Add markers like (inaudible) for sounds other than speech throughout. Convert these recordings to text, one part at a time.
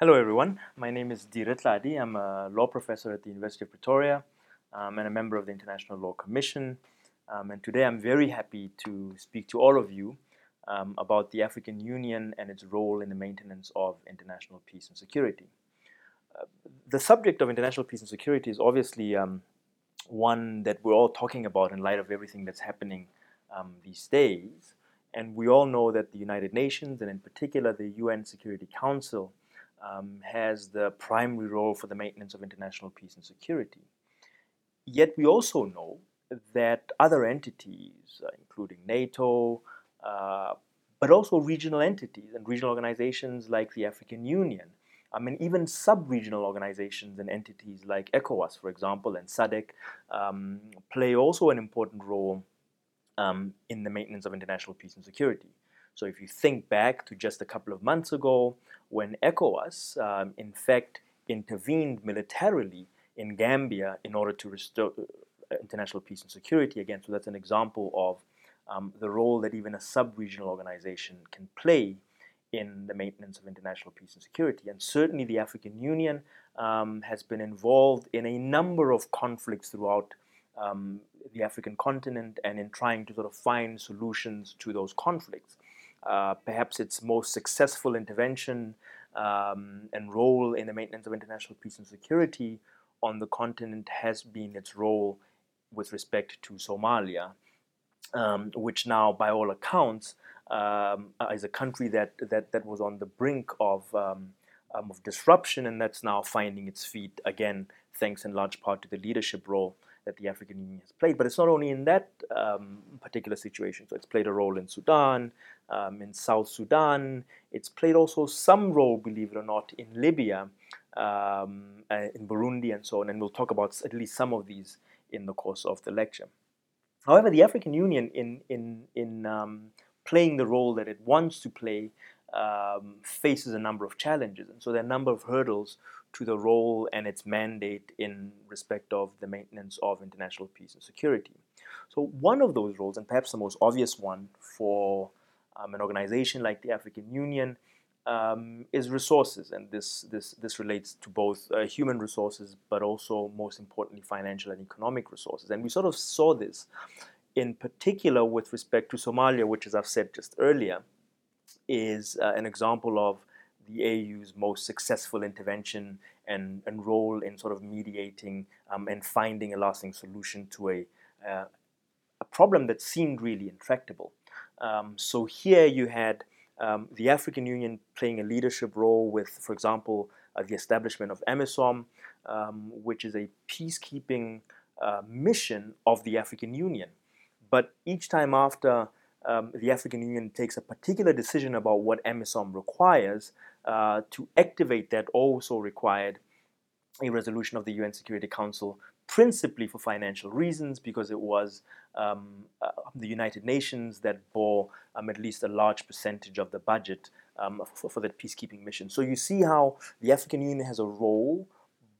Hello, everyone. My name is Dire Tladi. I'm a law professor at the University of Pretoria um, and a member of the International Law Commission. Um, and today I'm very happy to speak to all of you um, about the African Union and its role in the maintenance of international peace and security. Uh, the subject of international peace and security is obviously um, one that we're all talking about in light of everything that's happening um, these days. And we all know that the United Nations, and in particular the UN Security Council, um, has the primary role for the maintenance of international peace and security. Yet we also know that other entities, uh, including NATO, uh, but also regional entities and regional organizations like the African Union, I mean, even sub-regional organizations and entities like ECOWAS, for example, and SADC um, play also an important role um, in the maintenance of international peace and security. So if you think back to just a couple of months ago, when ECOWAS, um, in fact, intervened militarily in Gambia in order to restore uh, international peace and security again. So that's an example of um, the role that even a sub-regional organization can play in the maintenance of international peace and security. And certainly the African Union um, has been involved in a number of conflicts throughout um, the African continent and in trying to sort of find solutions to those conflicts. Uh, perhaps its most successful intervention um, and role in the maintenance of international peace and security on the continent has been its role with respect to Somalia, um, which now, by all accounts, um, is a country that, that, that was on the brink of, um, um, of disruption and that's now finding its feet again, thanks in large part to the leadership role that the African Union has played. But it's not only in that um, particular situation. So it's played a role in Sudan, um, in South Sudan. It's played also some role, believe it or not, in Libya, um, uh, in Burundi, and so on. And we'll talk about at least some of these in the course of the lecture. However, the African Union, in in in um, playing the role that it wants to play, um, faces a number of challenges, and so there are a number of hurdles to the role and its mandate in respect of the maintenance of international peace and security. So, one of those roles, and perhaps the most obvious one for um, an organization like the African Union, um, is resources, and this this this relates to both uh, human resources, but also most importantly financial and economic resources. And we sort of saw this in particular with respect to Somalia, which, as I've said just earlier, is uh, an example of the AU's most successful intervention and, and role in sort of mediating um, and finding a lasting solution to a, uh, a problem that seemed really intractable. Um, so here you had um, the African Union playing a leadership role with, for example, uh, the establishment of AMISOM, um, which is a peacekeeping uh, mission of the African Union. But each time after um, the African Union takes a particular decision about what AMISOM requires, uh, to activate that also required a resolution of the UN Security Council, principally for financial reasons, because it was um, uh, the United Nations that bore um, at least a large percentage of the budget um, for, for that peacekeeping mission. So you see how the African Union has a role,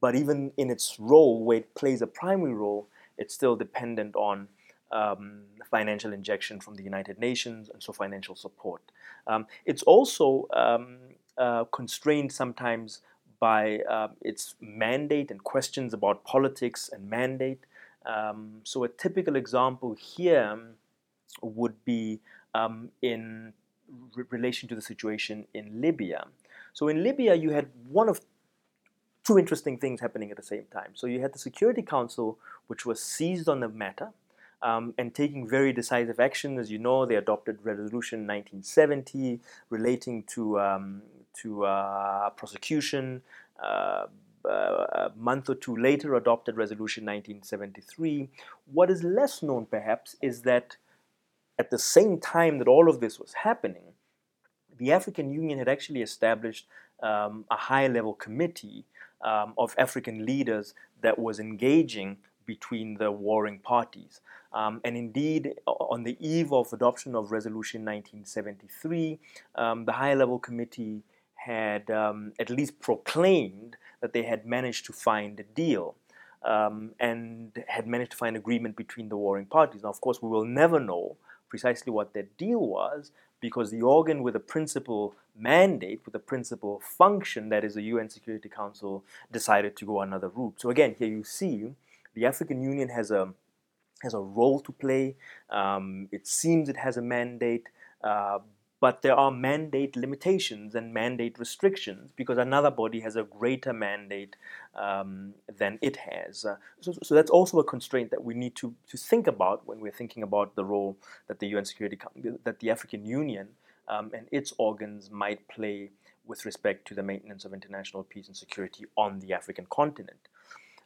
but even in its role, where it plays a primary role, it's still dependent on um, financial injection from the United Nations and so financial support. Um, it's also um, uh, constrained sometimes by uh, its mandate and questions about politics and mandate. Um, so a typical example here would be um, in re- relation to the situation in Libya. So in Libya, you had one of two interesting things happening at the same time. So you had the Security Council, which was seized on the matter um, and taking very decisive action. As you know, they adopted Resolution 1970 relating to um, to uh, prosecution. Uh, uh, a month or two later, adopted Resolution 1973. What is less known, perhaps, is that at the same time that all of this was happening, the African Union had actually established um, a high level committee um, of African leaders that was engaging between the warring parties. Um, and indeed, on the eve of adoption of Resolution 1973, um, the high level committee had um, at least proclaimed that they had managed to find a deal. Um, and had managed to find agreement between the warring parties. Now, of course, we will never know precisely what that deal was because the organ with a principal mandate, with a principal function, that is the UN Security Council, decided to go another route. So again, here you see the African Union has a has a role to play. Um, it seems it has a mandate, uh, but there are mandate limitations and mandate restrictions because another body has a greater mandate um, than it has. Uh, so, so, that's also a constraint that we need to, to think about when we're thinking about the role that the UN Security that the African Union um, and its organs might play with respect to the maintenance of international peace and security on the African continent.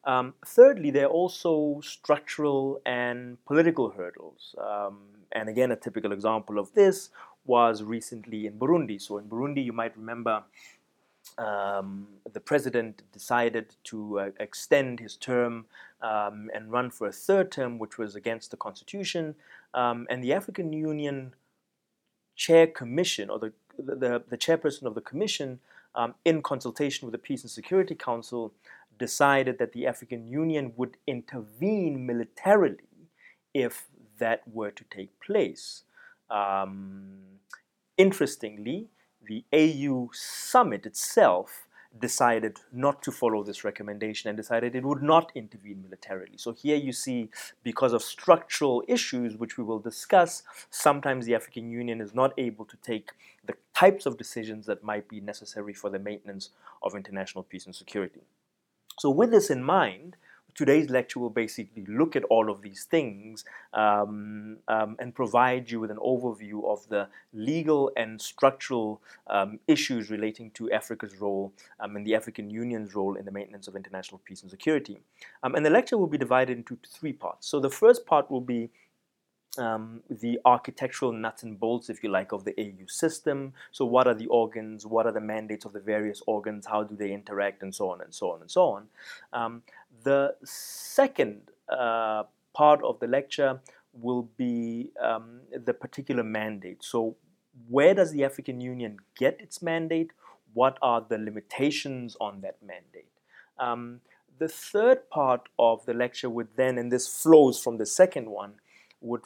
Um, thirdly, there are also structural and political hurdles. Um, and again, a typical example of this was recently in Burundi. So, in Burundi, you might remember um, the president decided to uh, extend his term um, and run for a third term, which was against the constitution. Um, and the African Union Chair Commission, or the, the, the chairperson of the commission, um, in consultation with the Peace and Security Council, decided that the African Union would intervene militarily if that were to take place. Um, interestingly, the AU summit itself decided not to follow this recommendation and decided it would not intervene militarily. So here you see, because of structural issues, which we will discuss, sometimes the African Union is not able to take the types of decisions that might be necessary for the maintenance of international peace and security. So, with this in mind, today's lecture will basically look at all of these things um, um, and provide you with an overview of the legal and structural um, issues relating to Africa's role um, and the African Union's role in the maintenance of international peace and security. Um, and the lecture will be divided into three parts. So, the first part will be um, the architectural nuts and bolts, if you like, of the AU system. So, what are the organs? What are the mandates of the various organs? How do they interact? And so on and so on and so on. Um, the second uh, part of the lecture will be um, the particular mandate. So, where does the African Union get its mandate? What are the limitations on that mandate? Um, the third part of the lecture would then, and this flows from the second one, would,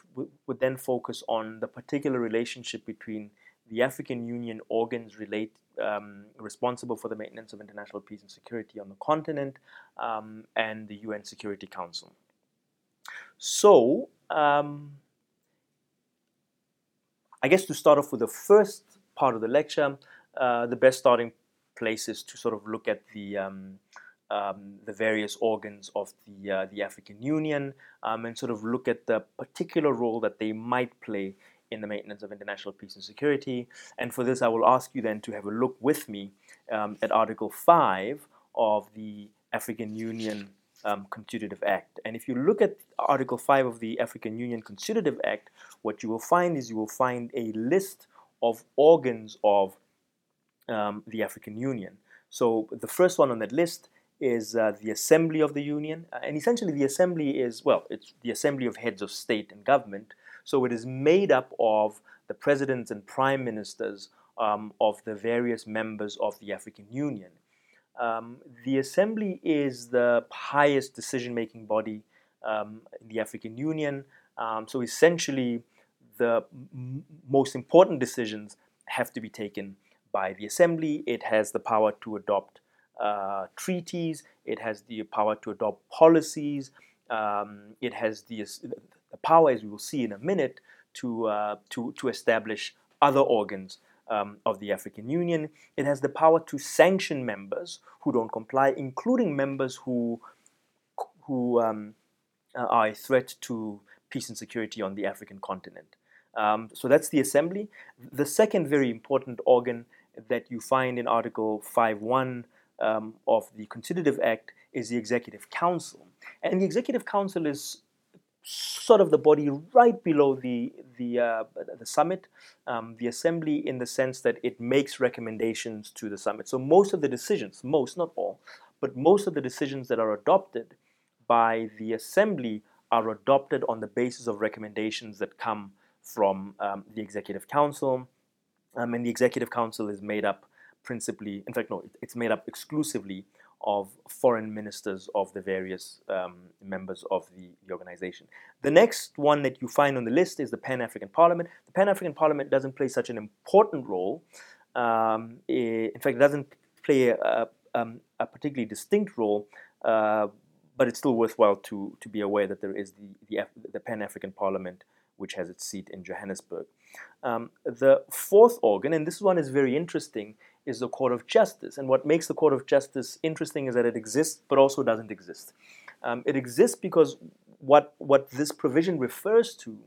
would then focus on the particular relationship between the African Union organs relate, um, responsible for the maintenance of international peace and security on the continent um, and the UN Security Council. So, um, I guess to start off with the first part of the lecture, uh, the best starting place is to sort of look at the um, the various organs of the, uh, the African Union um, and sort of look at the particular role that they might play in the maintenance of international peace and security. And for this, I will ask you then to have a look with me um, at Article 5 of the African Union um, Constitutive Act. And if you look at Article 5 of the African Union Constitutive Act, what you will find is you will find a list of organs of um, the African Union. So the first one on that list is uh, the Assembly of the Union. Uh, and essentially, the Assembly is, well, it's the Assembly of Heads of State and Government. So it is made up of the presidents and prime ministers um, of the various members of the African Union. Um, the Assembly is the highest decision making body um, in the African Union. Um, so essentially, the m- most important decisions have to be taken by the Assembly. It has the power to adopt uh, treaties, it has the power to adopt policies, um, it has the, the power, as we will see in a minute, to, uh, to, to establish other organs um, of the African Union. It has the power to sanction members who don't comply, including members who, who um, are a threat to peace and security on the African continent. Um, so that's the assembly. The second very important organ that you find in Article 5.1 um, of the Constitutive Act is the Executive Council. And the Executive Council is sort of the body right below the the uh, the summit, um, the assembly, in the sense that it makes recommendations to the summit. So most of the decisions, most not all, but most of the decisions that are adopted by the assembly are adopted on the basis of recommendations that come from um, the executive council, um, and the executive council is made up principally, in fact, no, it's made up exclusively of foreign ministers of the various um, members of the, the, organization. The next one that you find on the list is the Pan African Parliament. The Pan African Parliament doesn't play such an important role. Um, it, in fact, it doesn't play a, um, a particularly distinct role, uh, but it's still worthwhile to, to be aware that there is the, the, the Pan African Parliament, which has its seat in Johannesburg. Um, the fourth organ, and this one is very interesting, is the Court of Justice. And what makes the Court of Justice interesting is that it exists but also doesn't exist. Um, it exists because what, what this provision refers to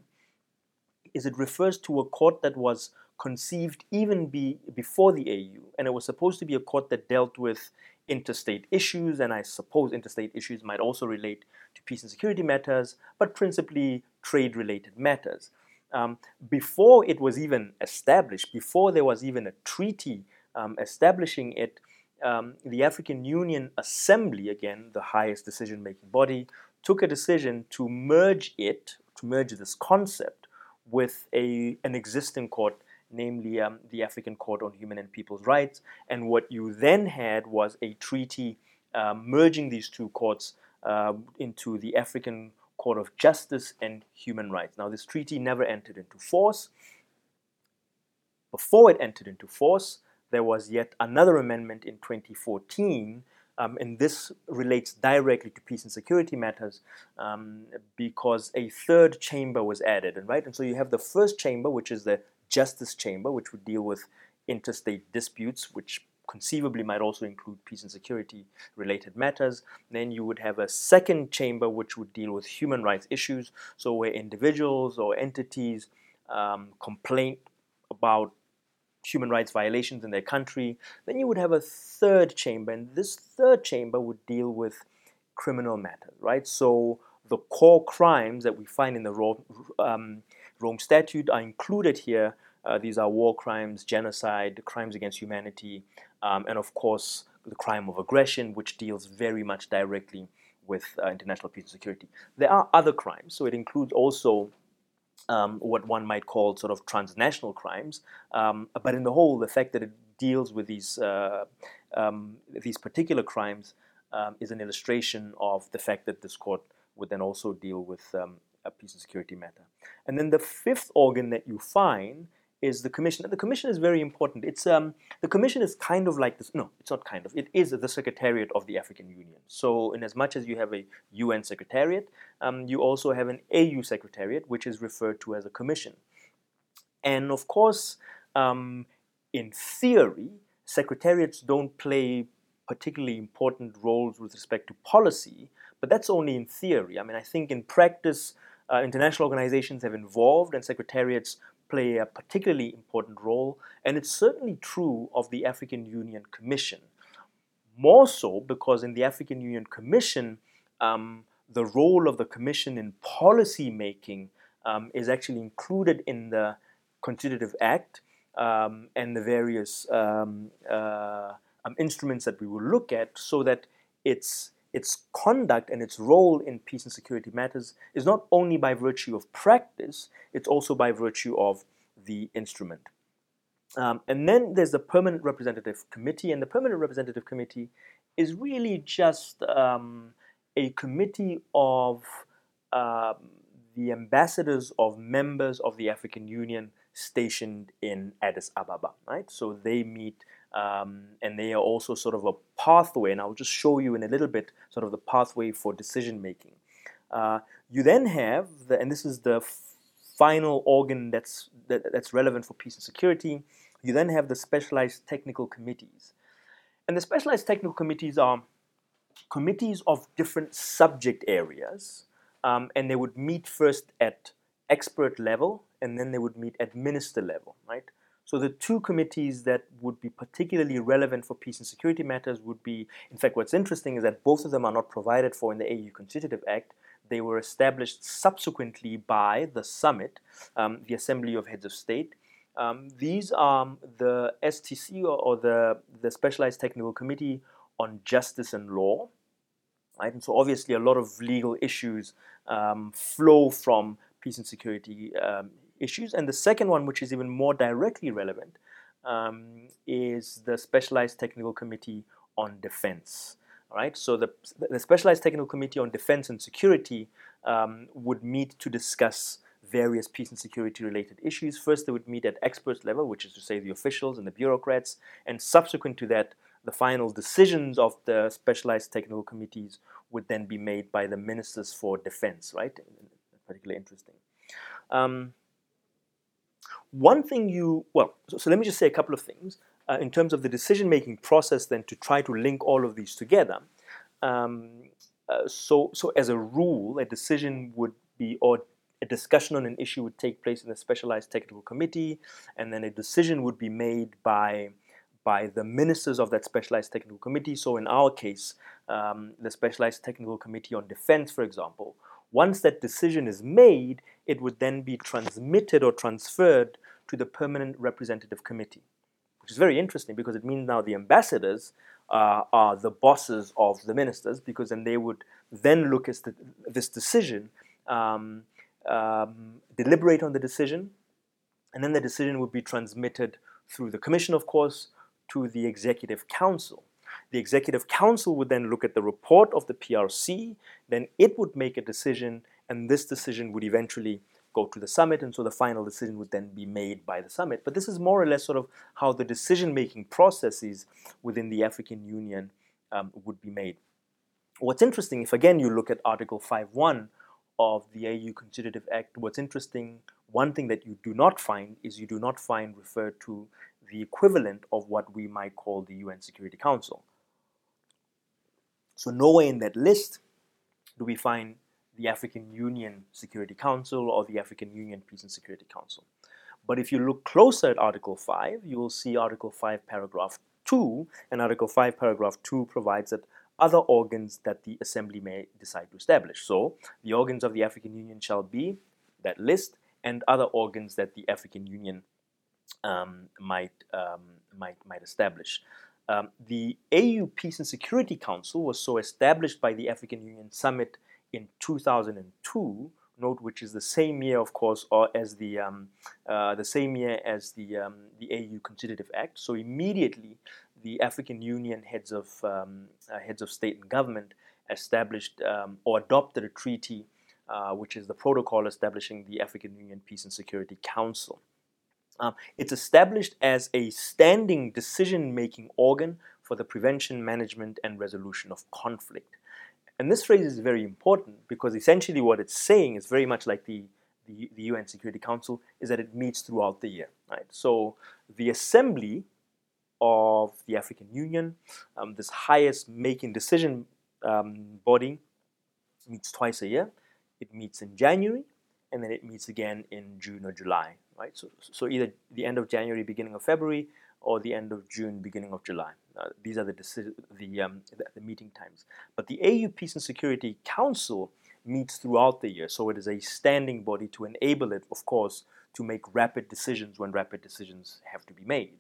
is it refers to a court that was conceived even be, before the AU, and it was supposed to be a court that dealt with interstate issues, and I suppose interstate issues might also relate to peace and security matters, but principally trade related matters. Um, before it was even established, before there was even a treaty um, establishing it, um, the African Union Assembly, again, the highest decision making body, took a decision to merge it, to merge this concept with a, an existing court, namely um, the African Court on Human and People's Rights. And what you then had was a treaty uh, merging these two courts uh, into the African Court of Justice and Human Rights. Now, this treaty never entered into force. Before it entered into force, there was yet another amendment in 2014, um, and this relates directly to peace and security matters um, because a third chamber was added, and right, and so you have the first chamber, which is the justice chamber, which would deal with interstate disputes, which conceivably might also include peace and security related matters. Then you would have a second chamber which would deal with human rights issues, so where individuals or entities um, complain about human rights violations in their country. Then you would have a third chamber, and this third chamber would deal with criminal matters, right? So the core crimes that we find in the Rome, um, Rome Statute are included here. Uh, these are war crimes, genocide, crimes against humanity, um, and of course the crime of aggression, which deals very much directly with uh, international peace and security. There are other crimes, so it includes also um, what one might call sort of transnational crimes. Um, but in the whole, the fact that it deals with these uh, um, these particular crimes um, is an illustration of the fact that this court would then also deal with um, a peace and security matter. And then the fifth organ that you find is the commission. And the commission is very important. It's um, the commission is kind of like this. No, it's not kind of. It is the secretariat of the African Union. So, in as much as you have a UN secretariat, um, you also have an AU secretariat, which is referred to as a commission. And of course, um, in theory, secretariats don't play particularly important roles with respect to policy, but that's only in theory. I mean, I think in practice, uh, international organizations have involved and secretariats play a particularly important role, and it's certainly true of the African Union Commission. More so because in the African Union Commission, um, the role of the Commission in policy making um, is actually included in the Constitutive Act um, and the various um, uh, um, instruments that we will look at so that its its conduct and its role in peace and security matters is not only by virtue of practice, it's also by virtue of the instrument. Um, and then there's the Permanent Representative Committee, and the Permanent Representative Committee is really just um, a committee of um, the ambassadors of members of the African Union stationed in Addis Ababa, right? So they meet um, and they are also sort of a pathway, and I'll just show you in a little bit sort of the pathway for decision making. Uh, you then have, the, and this is the final organ that's, that, that's relevant for peace and security, you then have the specialized technical committees. And the specialized technical committees are committees of different subject areas, um, and they would meet first at expert level, and then they would meet at minister level, right? So the two committees that would be particularly relevant for peace and security matters would be, in fact, what's interesting is that both of them are not provided for in the AU Constitutive Act. They were established subsequently by the summit, um, the Assembly of Heads of State. Um, these are the STC or, or, the, the Specialized Technical Committee on Justice and Law. Right? And so obviously a lot of legal issues um, flow from peace and security um, issues. And the second one, which is even more directly relevant, um, is the Specialized Technical Committee on Defense. All right, so the, the Specialized Technical Committee on Defense and Security um, would meet to discuss various peace and security related issues. First, they would meet at experts level, which is to say the officials and the bureaucrats, and subsequent to that, the final decisions of the specialized technical committees would then be made by the ministers for defense, right? Particularly interesting. Um, one thing you, well, so, so, let me just say a couple of things. Uh, in terms of the decision making process, then to try to link all of these together. Um, uh, so, so as a rule, a decision would be, or a discussion on an issue would take place in a specialized technical committee, and then a decision would be made by by the ministers of that specialized technical committee. So, in our case, um, the specialized technical committee on defense, for example, once that decision is made, it would then be transmitted or transferred to the permanent representative committee, which is very interesting because it means now the ambassadors uh, are the bosses of the ministers because then they would then look at this decision. Um, um, deliberate on the decision, and then the decision would be transmitted through the commission, of course, to the executive council. The executive council would then look at the report of the PRC, then it would make a decision, and this decision would eventually go to the summit, and so the final decision would then be made by the summit. But this is more or less sort of how the decision making processes within the African Union um, would be made. What's interesting, if again you look at Article 5.1 of the AU Constitutive Act, what's interesting, one thing that you do not find is you do not find referred to the equivalent of what we might call the UN Security Council. So, nowhere in that list do we find the African Union Security Council or the African Union Peace and Security Council. But if you look closer at Article 5, you will see Article 5, Paragraph 2, and Article 5, Paragraph 2 provides that other organs that the Assembly may decide to establish. So, the organs of the African Union shall be that list and other organs that the African Union um, might, um, might, might establish. Um, the AU Peace and Security Council was so established by the African Union Summit in 2002 note, which is the same year, of course, or as the um, uh, the same year as the um, the AU Constitutive Act. So immediately, the African Union heads of um, uh, heads of state and government established um, or adopted a treaty, uh, which is the protocol establishing the African Union Peace and Security Council. Um, it's established as a standing decision-making organ for the prevention, management, and resolution of conflict. And this phrase is very important because essentially what it's saying is very much like the the, the UN Security Council is that it meets throughout the year, right? So the assembly of the African Union. Um, this highest making decision um, body meets twice a year. It meets in January and then it meets again in June or July, right? So, so either the end of January, beginning of February, or the end of June, beginning of July. Uh, these are the, the, um, the, the meeting times. But the AU Peace and Security Council meets throughout the year, so it is a standing body to enable it, of course, to make rapid decisions when rapid decisions have to be made.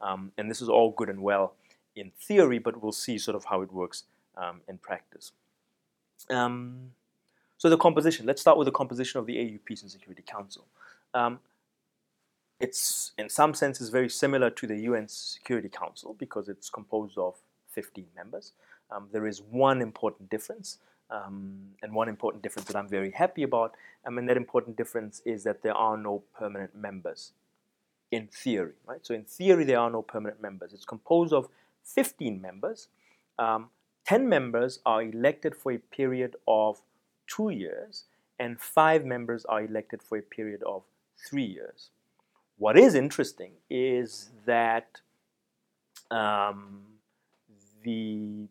Um, and this is all good and well in theory, but we'll see sort of how it works um, in practice. Um, so the composition, let's start with the composition of the AU Peace and Security Council. Um, it's in some senses very similar to the UN Security Council because it's composed of 15 members. Um, there is one important difference, um, and one important difference that I'm very happy about, and that important difference is that there are no permanent members in theory, right? So in theory, there are no permanent members. It's composed of 15 members. Um, 10 members are elected for a period of two years, and five members are elected for a period of three years. What is interesting is that um, the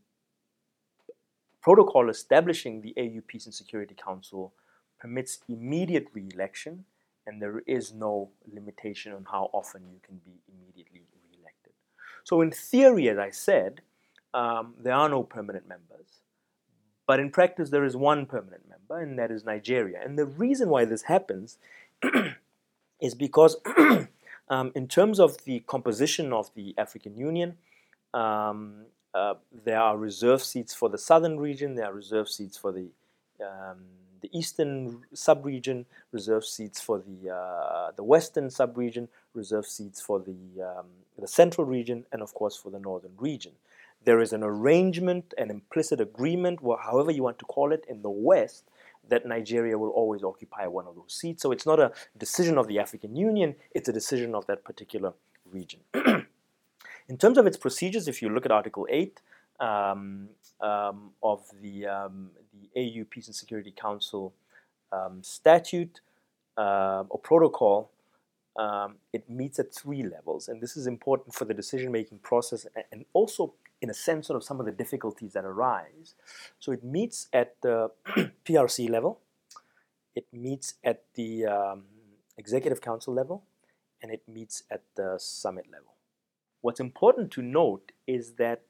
protocol establishing the AU Peace and Security Council permits immediate re election and there is no limitation on how often you can be immediately re-elected. So in theory, as I said, um, there are no permanent members, but in practice there is one permanent member, and that is Nigeria. And the reason why this happens (clears throat) is because (clears throat) um, in terms of the composition of the African Union, um, uh, there are reserve seats for the southern region, there are reserve seats for the um, the eastern subregion, reserve seats for the uh, the western subregion, reserve seats for the um, the central region, and of course for the northern region. there is an arrangement, an implicit agreement, however you want to call it, in the West that Nigeria will always occupy one of those seats. So it's not a decision of the African Union, it's a decision of that particular region. (clears throat) in terms of its procedures, if you look at Article 8 um, um, of the, um, the AU Peace and Security Council um, statute uh, or protocol, um, it meets at three levels. And this is important for the decision making process and also in a sense, sort of some of the difficulties that arise. So it meets at the (clears throat) PRC level, it meets at the um, Executive Council level, and it meets at the summit level. What's important to note is that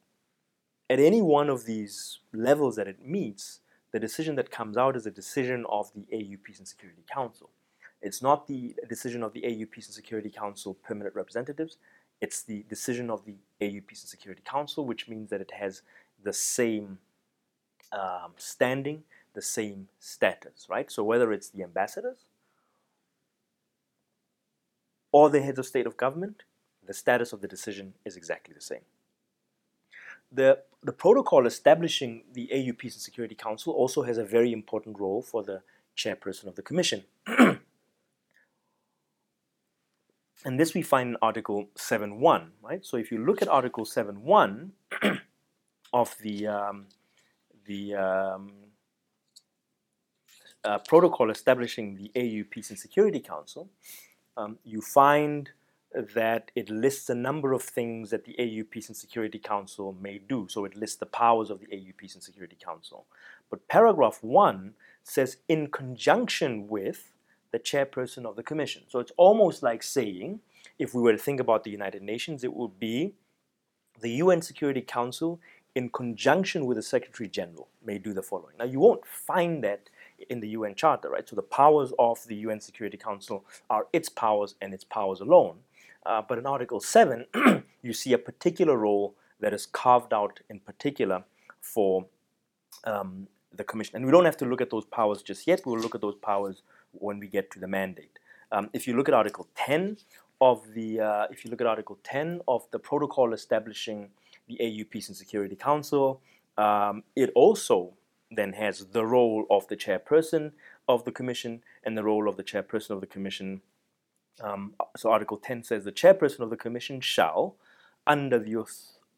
at any one of these levels that it meets, the decision that comes out is a decision of the AU Peace and Security Council. It's not the decision of the AU Peace and Security Council permanent representatives. It's the decision of the AU Peace and Security Council, which means that it has the same um, standing, the same status, right? So whether it's the ambassadors or the heads of state of government, the status of the decision is exactly the same. The, the protocol establishing the AU Peace and Security Council also has a very important role for the chairperson of the commission. (clears throat) And this we find in Article 7.1, right? So if you look at Article 7.1 (clears throat) of the, um, the um, uh, protocol establishing the AU Peace and Security Council, um, you find that it lists a number of things that the AU Peace and Security Council may do. So it lists the powers of the AU Peace and Security Council. But paragraph 1 says, in conjunction with the chairperson of the commission. So it's almost like saying, if we were to think about the United Nations, it would be the UN Security Council in conjunction with the Secretary General may do the following. Now, you won't find that in the UN Charter, right? So the powers of the UN Security Council are its powers and its powers alone. Uh, but in Article 7, (clears throat) you see a particular role that is carved out in particular for um, the Commission. And we don't have to look at those powers just yet. We'll look at those powers when we get to the mandate. Um, if you look at Article 10 of the, uh, if you look at Article 10 of the protocol establishing the AU Peace and Security Council, um, it also then has the role of the chairperson of the commission and the role of the chairperson of the commission. Um, so Article 10 says the chairperson of the commission shall, under the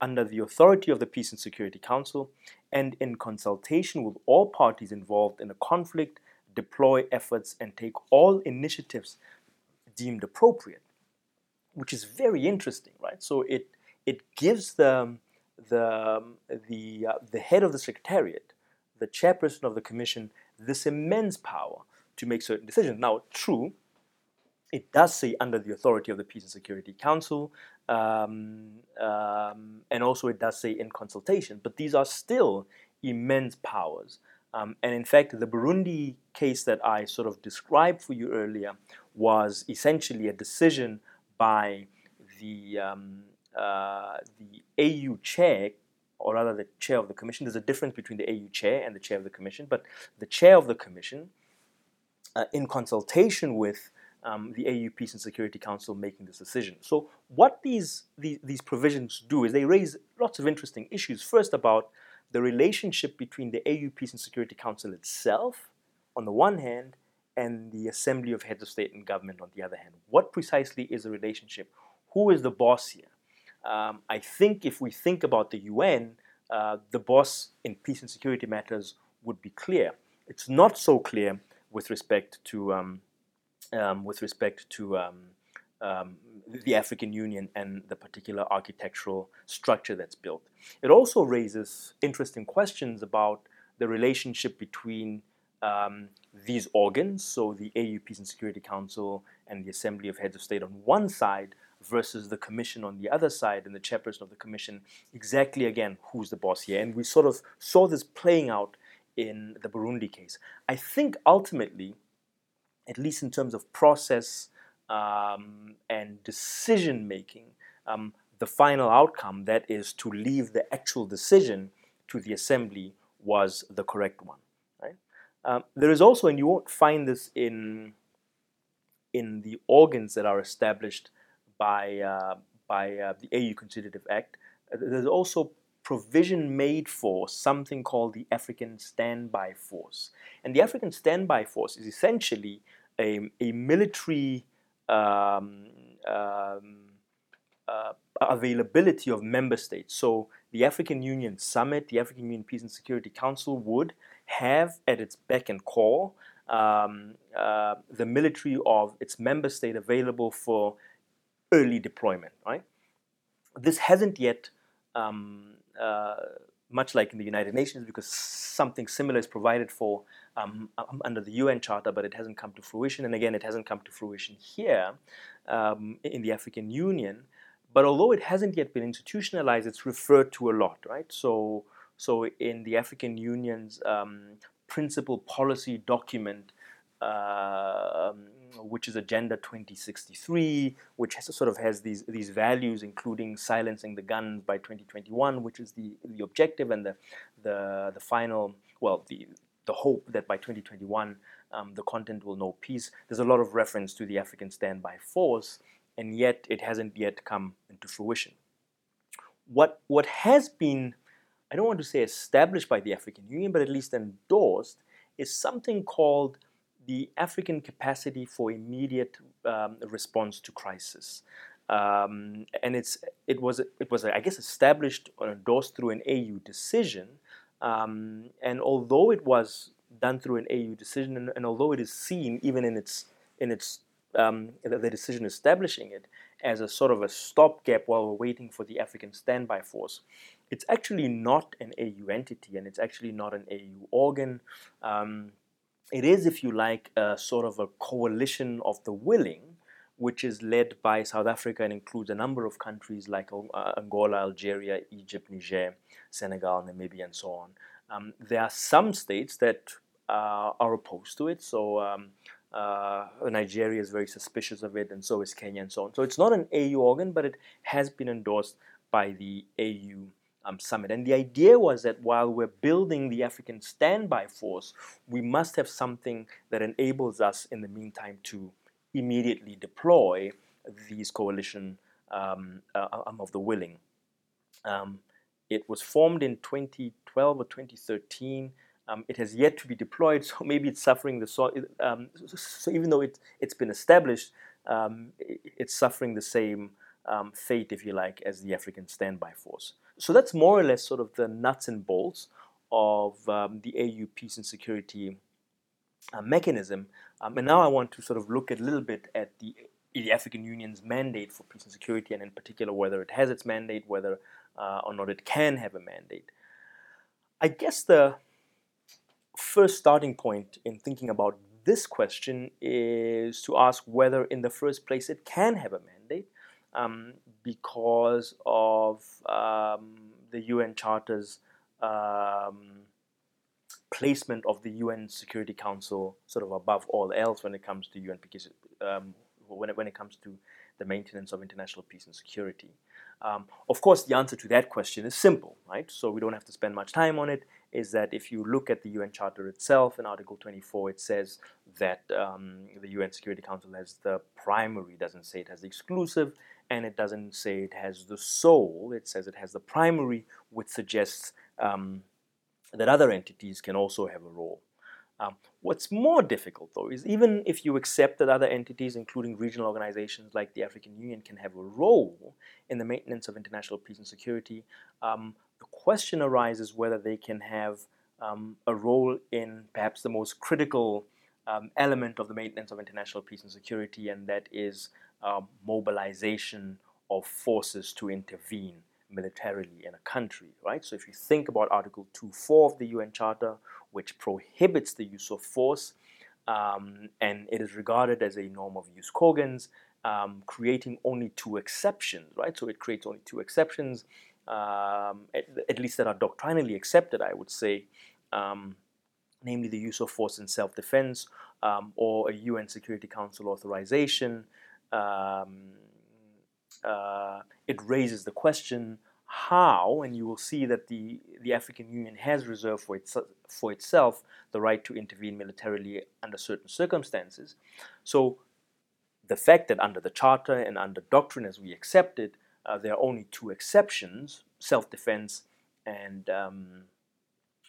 under the authority of the Peace and Security Council and in consultation with all parties involved in a conflict, deploy efforts and take all initiatives deemed appropriate, which is very interesting, right? So it it gives the the the uh, the head of the secretariat, the chairperson of the commission, this immense power to make certain decisions. Now, true, it does say under the authority of the Peace and Security Council, um, um, and also it does say in consultation, but these are still immense powers. Um, and in fact, the Burundi case that I sort of described for you earlier was essentially a decision by the, um, uh, the AU chair, or rather the chair of the commission. There's a difference between the AU chair and the chair of the commission, but the chair of the commission, uh, in consultation with um, the AU Peace and Security Council making this decision. So, what these, these, these provisions do is they raise lots of interesting issues. First, about the relationship between the AU Peace and Security Council itself, on the one hand, and the Assembly of Heads of State and Government on the other hand. What precisely is the relationship? Who is the boss here? Um, I think if we think about the UN, uh, the boss in peace and security matters would be clear. It's not so clear with respect to um, um, with respect to um, the African Union and the particular architectural structure that's built. It also raises interesting questions about the relationship between um, these organs, so the AU Peace and Security Council and the Assembly of Heads of State on one side, versus the Commission on the other side, and the chairperson of the Commission, exactly again, who's the boss here? And we sort of saw this playing out in the Burundi case. I think ultimately, at least in terms of process um, and decision making, um, the final outcome, that is to leave the actual decision to the assembly, was the correct one. Right? Um, there is also, and you won't find this in in the organs that are established by uh, by uh, the AU Constitutive Act. Uh, there's also provision made for something called the African Standby Force. And the African Standby Force is essentially a, a military um, um, uh, availability of member states. So the African Union Summit, the African Union Peace and Security Council would have at its beck and call um, uh, the military of its member state available for early deployment. Right. This hasn't yet, um, uh, much like in the United Nations, because something similar is provided for um, um under the UN Charter, but it hasn't come to fruition. And again, it hasn't come to fruition here um, in the African Union. But although it hasn't yet been institutionalized, it's referred to a lot, right? So, so in the African Union's um, principal policy document, uh, which is Agenda 2063, which has, sort of has these these values, including silencing the guns by 2021, which is the the objective and the the the final well the the hope that by 2021 um, the content will know peace. There's a lot of reference to the African Standby Force, and yet it hasn't yet come into fruition. What, what has been, I don't want to say established by the African Union, but at least endorsed, is something called the African capacity for immediate um, response to crisis. Um, and it's it was it was I guess established or endorsed through an AU decision. Um, and although it was done through an AU decision, and, and, although it is seen even in its in its um, the, decision establishing it as a sort of a stopgap while we're waiting for the African standby force. It's actually not an AU entity and it's actually not an AU organ. Um, it is, if you like, a sort of a coalition of the willing, which is led by South Africa and includes a number of countries like uh, Angola, Algeria, Egypt, Niger, Senegal, Namibia, and so on. Um, there are some states that uh, are opposed to it. So um, uh, Nigeria is very suspicious of it, and so is Kenya, and so on. So it's not an AU organ, but it has been endorsed by the AU um, summit. And the idea was that while we're building the African standby force, we must have something that enables us, in the meantime, to immediately deploy these coalition um, uh, um, of the willing. Um, it was formed in 2012 or 2013. Um, it has yet to be deployed, (laughs) so maybe it's suffering the so, um, so even though it, it's been established, um, it's suffering the same um, fate, if you like, as the African Standby Force. So that's more or less sort of the nuts and bolts of um, the AU peace and security uh, mechanism. Um, and now I want to sort of look a little bit at the the African Union's mandate for peace and security, and in particular whether it has its mandate, whether uh, or not it can have a mandate. I guess the first starting point in thinking about this question is to ask whether, in the first place, it can have a mandate um, because of um, the UN Charter's um, placement of the UN Security Council sort of above all else when it comes to UN um, when it, when it comes to the maintenance of international peace and security. Um, of course, the answer to that question is simple, right? So we don't have to spend much time on it. Is that if you look at the UN Charter itself in Article 24, it says that um, the UN Security Council has the primary, doesn't say it has the exclusive, and it doesn't say it has the sole. It says it has the primary, which suggests um, that other entities can also have a role. Um, what's more difficult, though, is even if you accept that other entities, including regional organizations like the African Union, can have a role in the maintenance of international peace and security, um, the question arises whether they can have um, a role in perhaps the most critical um, element of the maintenance of international peace and security, and that is uh, mobilization of forces to intervene militarily in a country, right? So if you think about Article 2.4 of the UN Charter, which prohibits the use of force, um, and it is regarded as a norm of jus cogens, um, creating only two exceptions, right? So it creates only two exceptions, um, at, at, least that are doctrinally accepted, I would say, um, namely the use of force in self-defense um, or a UN Security Council authorization. Um, uh, it raises the question how, and you will see that the, the African Union has reserved for, its, for itself the right to intervene militarily under certain circumstances. So the fact that under the Charter and under doctrine as we accept it, uh, there are only two exceptions self defense and um,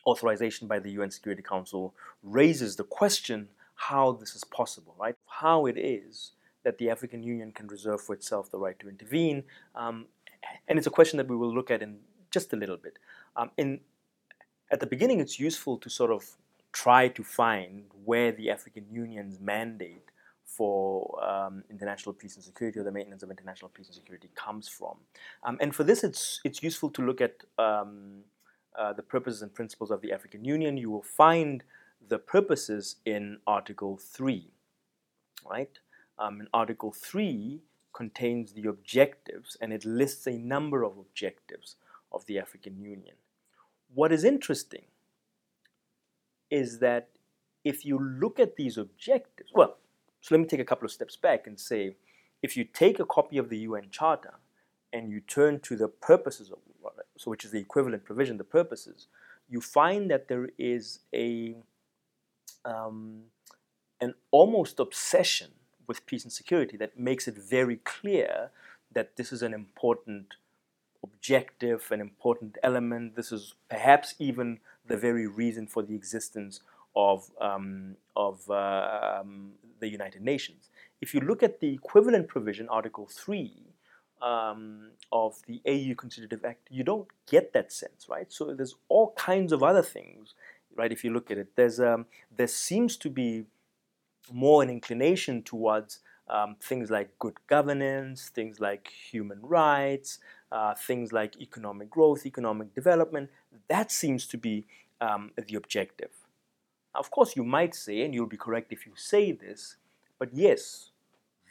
authorization by the UN Security Council raises the question how this is possible, right? How it is that the African Union can reserve for itself the right to intervene. Um, and it's a question that we will look at in just a little bit. Um, in, at the beginning, it's useful to sort of try to find where the African Union's mandate for um, international peace and security or the maintenance of international peace and security comes from. Um, and for this, it's, it's useful to look at um, uh, the purposes and principles of the African Union. You will find the purposes in Article 3, right? Um, and Article 3 contains the objectives and it lists a number of objectives of the African Union. What is interesting is that if you look at these objectives, well, so let me take a couple of steps back and say if you take a copy of the UN Charter and you turn to the purposes of so which is the equivalent provision, the purposes, you find that there is a um, an almost obsession with peace and security that makes it very clear that this is an important objective, an important element. This is perhaps even the very reason for the existence of, um, of uh, um, the United Nations. If you look at the equivalent provision, Article 3 um, of the AU Constitutive Act, you don't get that sense, right? So there's all kinds of other things, right? If you look at it, there's um, there seems to be more an inclination towards um, things like good governance, things like human rights, uh, things like economic growth, economic development. That seems to be um, the objective. Of course, you might say, and you'll be correct if you say this, but yes,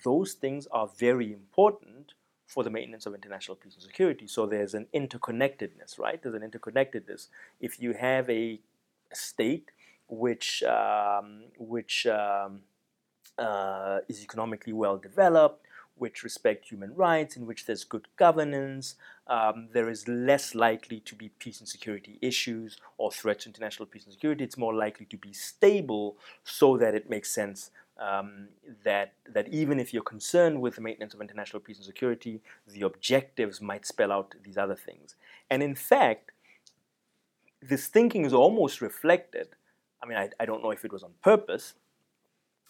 those things are very important for the maintenance of international peace and security. So there's an interconnectedness, right? There's an interconnectedness. If you have a state which um, which um, uh, is economically well developed, which respect human rights, in which there's good governance, um, there is less likely to be peace and security issues or threats to international peace and security. It's more likely to be stable so that it makes sense um, that, that even if you're concerned with the maintenance of international peace and security, the objectives might spell out these other things. And in fact, this thinking is almost reflected. I mean, I, I don't know if it was on purpose,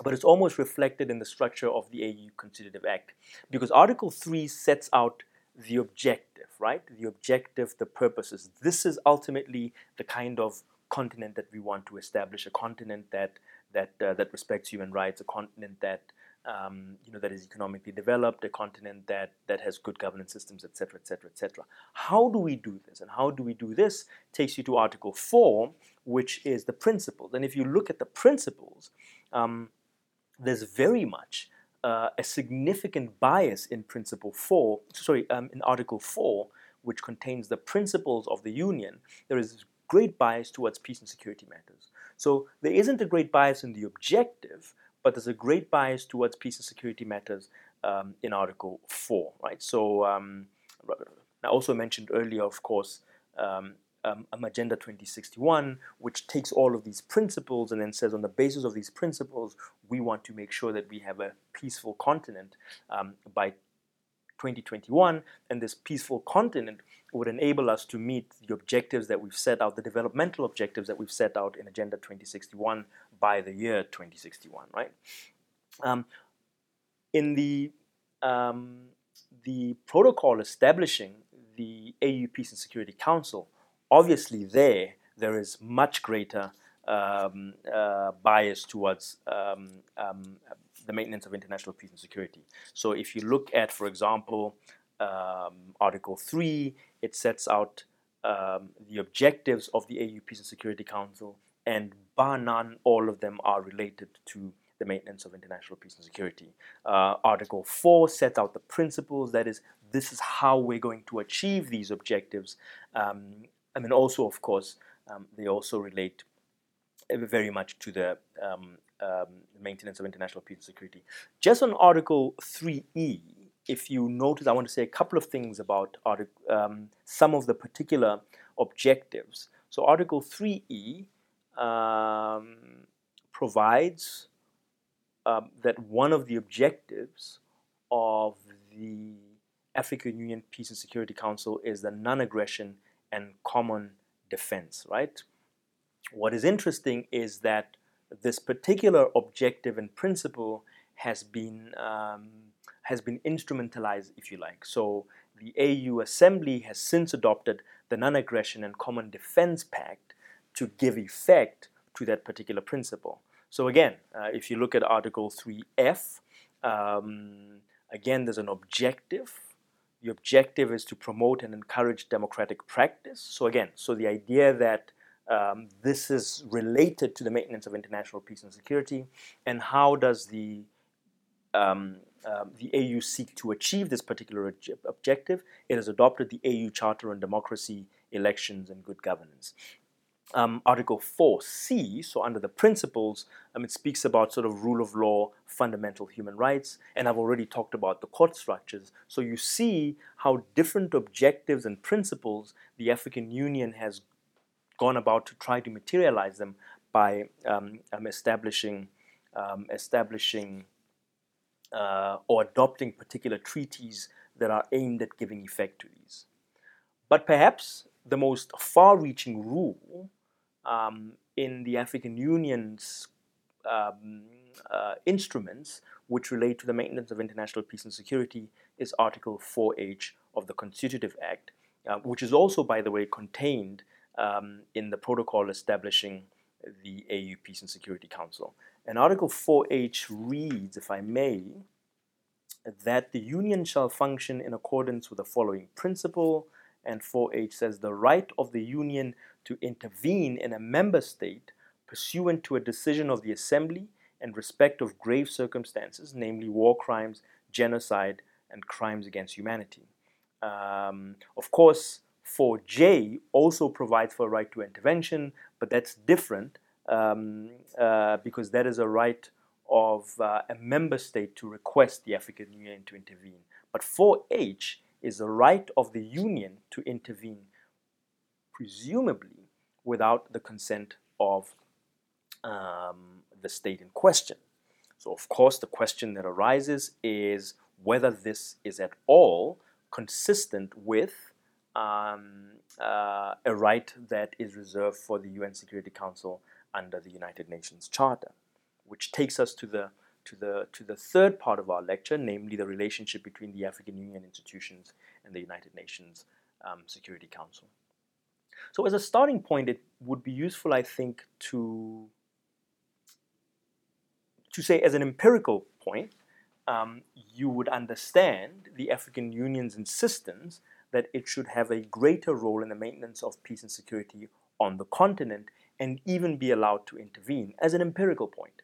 but it's almost reflected in the structure of the AU Constitutive Act because Article 3 sets out the objective, right? The objective, the purposes. This is ultimately the kind of continent that we want to establish a continent that that uh, that respects human rights, a continent that um, you know that is economically developed, a continent that that has good governance systems, etc., etc., etc. How do we do this? And how do we do this? Takes you to Article Four, which is the principles. And if you look at the principles, um, there's very much uh, a significant bias in Principle 4, sorry, um, in Article 4, which contains the principles of the Union. There is great bias towards peace and security matters. So there isn't a great bias in the objective, but there's a great bias towards peace and security matters um, in Article 4, right? So um, I also mentioned earlier, of course, um, um, um, Agenda 2061, which takes all of these principles and then says, on the basis of these principles, we want to make sure that we have a peaceful continent um, by 2021. And this peaceful continent would enable us to meet the objectives that we've set out, the developmental objectives that we've set out in Agenda 2061 by the year 2061, right? Um, in the um, the protocol establishing the AU Peace and Security Council obviously there there is much greater um, uh, bias towards um, um, the maintenance of international peace and security. So if you look at, for example, um, Article 3, it sets out the objectives of the AU Peace and Security Council, and bar none, all of them are related to the maintenance of international peace and security. Uh, Article 4 sets out the principles, that is, this is how we're going to achieve these objectives. Um, I mean, also, of course, um, they also relate very much to the um, um, maintenance of international peace and security. Just on Article 3E, if you notice, I want to say a couple of things about um, some of the particular objectives. So, Article 3E um, provides um, that one of the objectives of the African Union Peace and Security Council is the non aggression and common defense, right? What is interesting is that this particular objective and principle has been um, has been instrumentalized, if you like. So the AU Assembly has since adopted the Non-Aggression and Common Defense Pact to give effect to that particular principle. So again, uh, if you look at Article 3F, um, again, there's an objective. The objective is to promote and encourage democratic practice. So again, so the idea that um, this is related to the maintenance of international peace and security, and how does the um, um, the AU seek to achieve this particular objective? It has adopted the AU Charter on Democracy, Elections, and Good Governance. Um, Article 4C, so under the principles, um, it speaks about sort of rule of law, fundamental human rights, and I've already talked about the court structures. So you see how different objectives and principles the African Union has gone about to try to materialize them by um, um establishing um, establishing uh, or adopting particular treaties that are aimed at giving effect to these. But perhaps the most far reaching rule um, in the African Union's um, uh, instruments which relate to the maintenance of international peace and security is Article 4H of the Constitutive Act, uh, which is also, by the way, contained um, in the protocol establishing the AU Peace and Security Council. And Article 4H reads, if I may, that the union shall function in accordance with the following principle. And 4H says the right of the union to intervene in a member state pursuant to a decision of the assembly in respect of grave circumstances, namely war crimes, genocide, and crimes against humanity. Um, of course, 4J also provides for a right to intervention, but that's different um, uh, because that is a right of uh, a member state to request the African Union to intervene. But 4H is the right of the Union to intervene, presumably without the consent of um, the state in question. So, of course, the question that arises is whether this is at all consistent with um, uh, a right that is reserved for the UN Security Council under the United Nations Charter, which takes us to the to the to the third part of our lecture, namely the relationship between the African Union institutions and the United Nations um, Security Council. So, as a starting point, it would be useful, I think, to to say as an empirical point, um, you would understand the African Union's insistence that it should have a greater role in the maintenance of peace and security on the continent and even be allowed to intervene as an empirical point.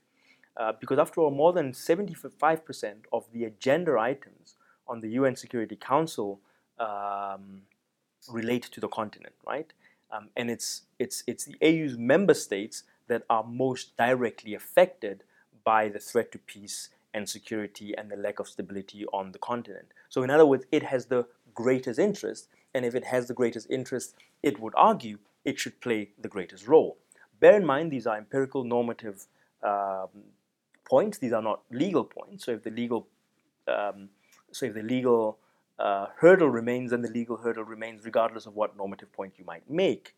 Uh, because after all, more than 75% of the agenda items on the UN Security Council um, relate to the continent, right? Um, and it's, it's, it's the AU's member states that are most directly affected by the threat to peace and security and the lack of stability on the continent. So, in other words, it has the greatest interest, and if it has the greatest interest, it would argue it should play the greatest role. Bear in mind, these are empirical normative um, points, these are not legal points. So, if the legal um, so if the legal uh, hurdle remains, then the legal hurdle remains regardless of what normative point you might make.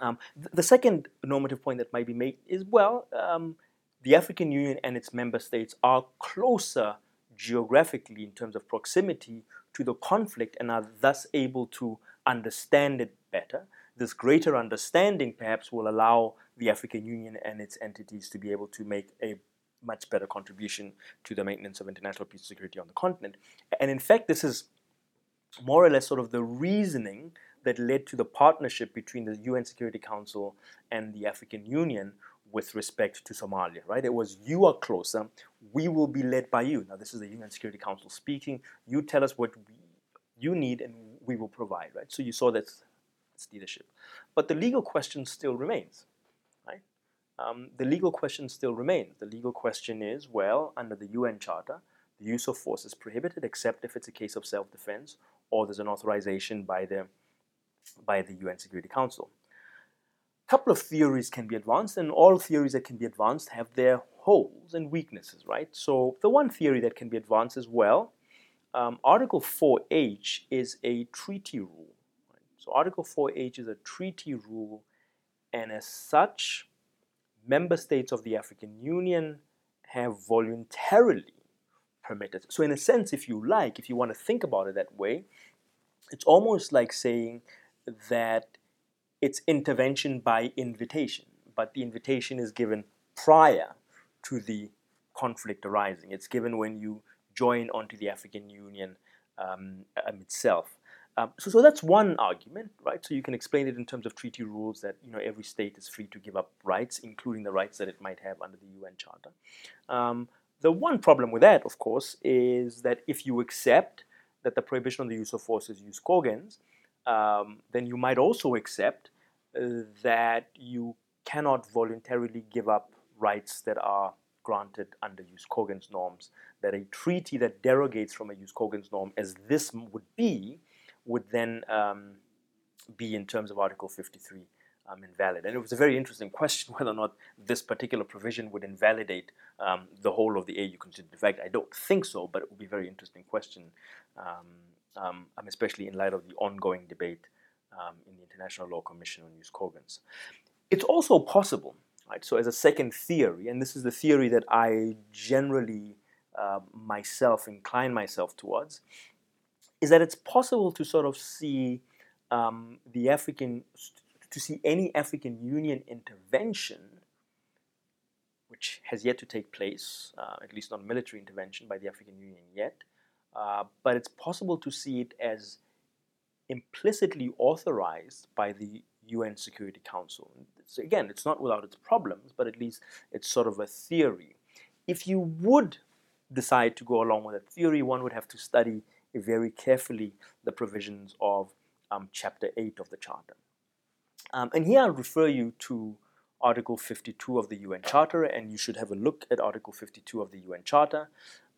Um, th- the second normative point that might be made is well, um, the African Union and its member states are closer geographically in terms of proximity to the conflict and are thus able to understand it better. This greater understanding perhaps will allow the African Union and its entities to be able to make a much better contribution to the maintenance of international peace and security on the continent. And in fact, this is more or less sort of the reasoning that led to the partnership between the UN Security Council and the African Union, with respect to Somalia, right? It was you are closer, we will be led by you. Now, this is the UN Security Council speaking. You tell us what we, you need, and we will provide, right? So you saw that it's leadership, but the legal question still remains? Um, the legal question still remains. The legal question is, well, under the UN Charter, the use of force is prohibited except if it's a case of self-defense or there's an authorization by the by the UN Security Council A couple of theories can be advanced, and all theories that can be advanced have their holes and weaknesses, right? So the one theory that can be advanced as well, um, Article 4H is a treaty rule. Right? So Article 4H is a treaty rule, and as such, member states of the African Union have voluntarily permitted. So, in a sense, if you like, if you want to think about it that way, it's almost like saying that it's intervention by invitation, but the invitation is given prior to the conflict arising. It's given when you join onto the African Union um, um, itself. Um, so, so that's one argument, right? So you can explain it in terms of treaty rules that you know every state is free to give up rights, including the rights that it might have under the UN Charter. Um, the one problem with that, of course, is that if you accept that the prohibition on the use of force is jus cogens, um, then you might also accept uh, that you cannot voluntarily give up rights that are granted under jus cogens norms, that a treaty that derogates from a jus cogens norm, as this would be, would then um, be in terms of Article 53 um, invalid. And it was a very interesting question (laughs) whether or not this particular provision would invalidate um, the whole of the AU Constitution. In fact, I don't think so, but it would be a very interesting question, um, um, um, especially in light of the ongoing debate in the International Law Commission on jus cogens. It's also possible, right? So, as a second theory, and this is the theory that I generally uh, myself incline myself towards, is that it's possible to sort of see um, the African, to see any African Union intervention, which has yet to take place, uh, at least not military intervention by the African Union yet, uh, but it's possible to see it as implicitly authorized by the UN Security Council. So again, it's not without its problems, but at least it's sort of a theory. If you would decide to go along with that theory, one would have to study very carefully the provisions of um, Chapter 8 of the Charter. Um, and here I'll refer you to Article 52 of the UN Charter, and you should have a look at Article 52 of the UN Charter,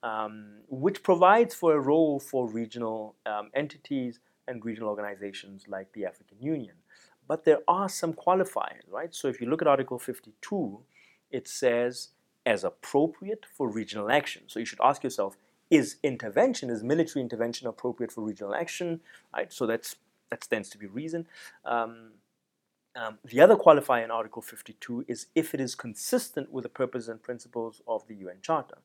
um, which provides for a role for regional um, entities and regional organizations like the African Union. But there are some qualifiers, right? So if you look at Article 52, it says as appropriate for regional action. So you should ask yourself, is intervention, is military intervention appropriate for regional action? Right. So that's that stands to be reason. Um, um, the other qualifier in Article 52 is if it is consistent with the purposes and principles of the UN Charter.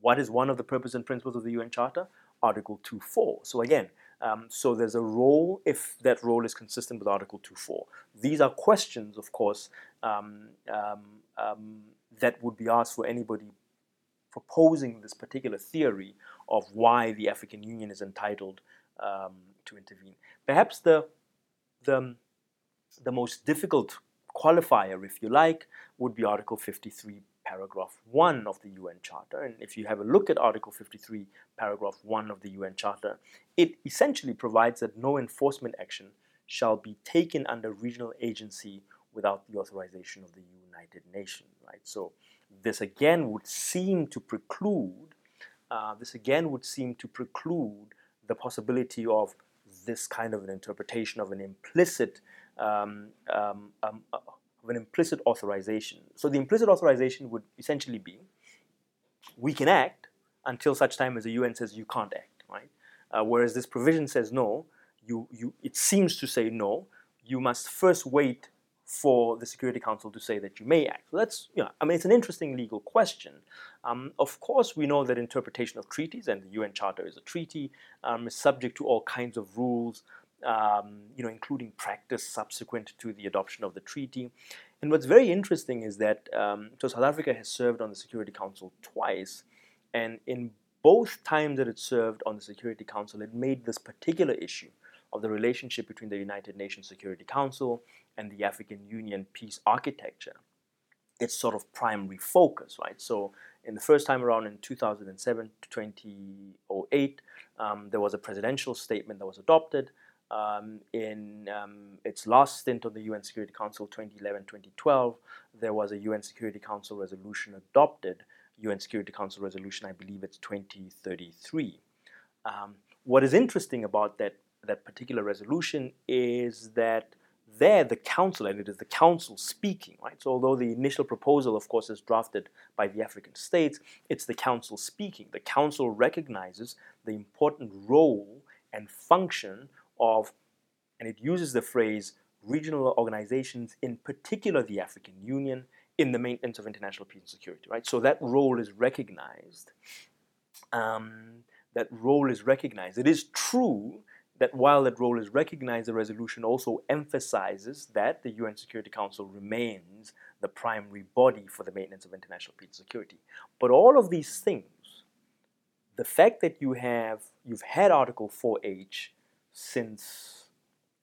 What is one of the purposes and principles of the UN Charter? Article 2.4. So again, um, so there's a role if that role is consistent with Article 2.4. These are questions, of course, um, um, um, that would be asked for anybody proposing this particular theory of why the African Union is entitled um, to intervene. Perhaps the, the, the most difficult qualifier, if you like, would be Article 53, paragraph 1 of the UN Charter. And if you have a look at Article 53, paragraph 1 of the UN Charter, it essentially provides that no enforcement action shall be taken under regional agency without the authorization of the United Nations, right? So this again would seem to preclude, uh, this again would seem to preclude the possibility of this kind of an interpretation of an implicit um, um, um, uh, of an implicit authorization. So the implicit authorization would essentially be we can act until such time as the UN says you can't act, right? Uh, whereas this provision says no, you, you, it seems to say no, you must first wait for the Security Council to say that you may act. So that's, you know, I mean, it's an interesting legal question. Um, of course, we know that interpretation of treaties, and the UN Charter is a treaty, um, is subject to all kinds of rules, um, you know, including practice subsequent to the adoption of the treaty. And what's very interesting is that um, so South Africa has served on the Security Council twice, and in both times that it served on the Security Council, it made this particular issue of the relationship between the United Nations Security Council and the African Union peace architecture, its sort of primary focus, right? So, in the first time around in 2007 to 2008, um, there was a presidential statement that was adopted. Um, in um, its last stint on the UN Security Council 2011 2012, there was a UN Security Council resolution adopted, UN Security Council resolution, I believe it's 2033. Um, what is interesting about that, that particular resolution is that there the council, and it is the council speaking, right? So although the initial proposal, of course, is drafted by the African states, it's the council speaking. The council recognizes the important role and function of and it uses the phrase regional organizations, in particular the African Union, in the maintenance of international peace and security, right? So that role is recognized. Um, that role is recognized. It is true that while that role is recognized, the resolution also emphasizes that the UN Security Council remains the primary body for the maintenance of international peace and security. But all of these things, the fact that you have you've had Article 4H since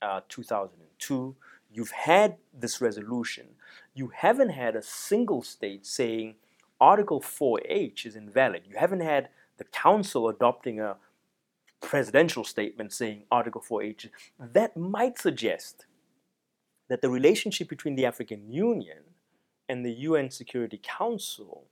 uh, 2002, you've had this resolution, you haven't had a single state saying Article 4H is invalid. You haven't had the Council adopting a presidential statement saying Article 4H. That might suggest that the relationship between the African Union and the UN Security Council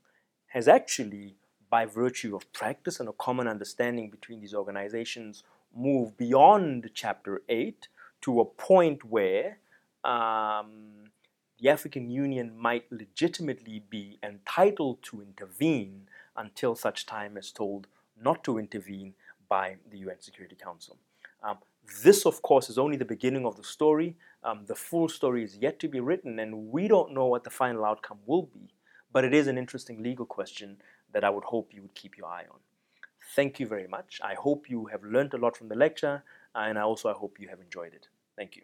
has actually, by virtue of practice and a common understanding between these organizations, moved beyond Chapter 8 to a point where um, the African Union might legitimately be entitled to intervene until such time as told not to intervene by the UN Security Council. Um, this, of course, is only the beginning of the story. Um, the full story is yet to be written, and we don't know what the final outcome will be. But it is an interesting legal question that I would hope you would keep your eye on. Thank you very much. I hope you have learned a lot from the lecture, and I also I hope you have enjoyed it. Thank you.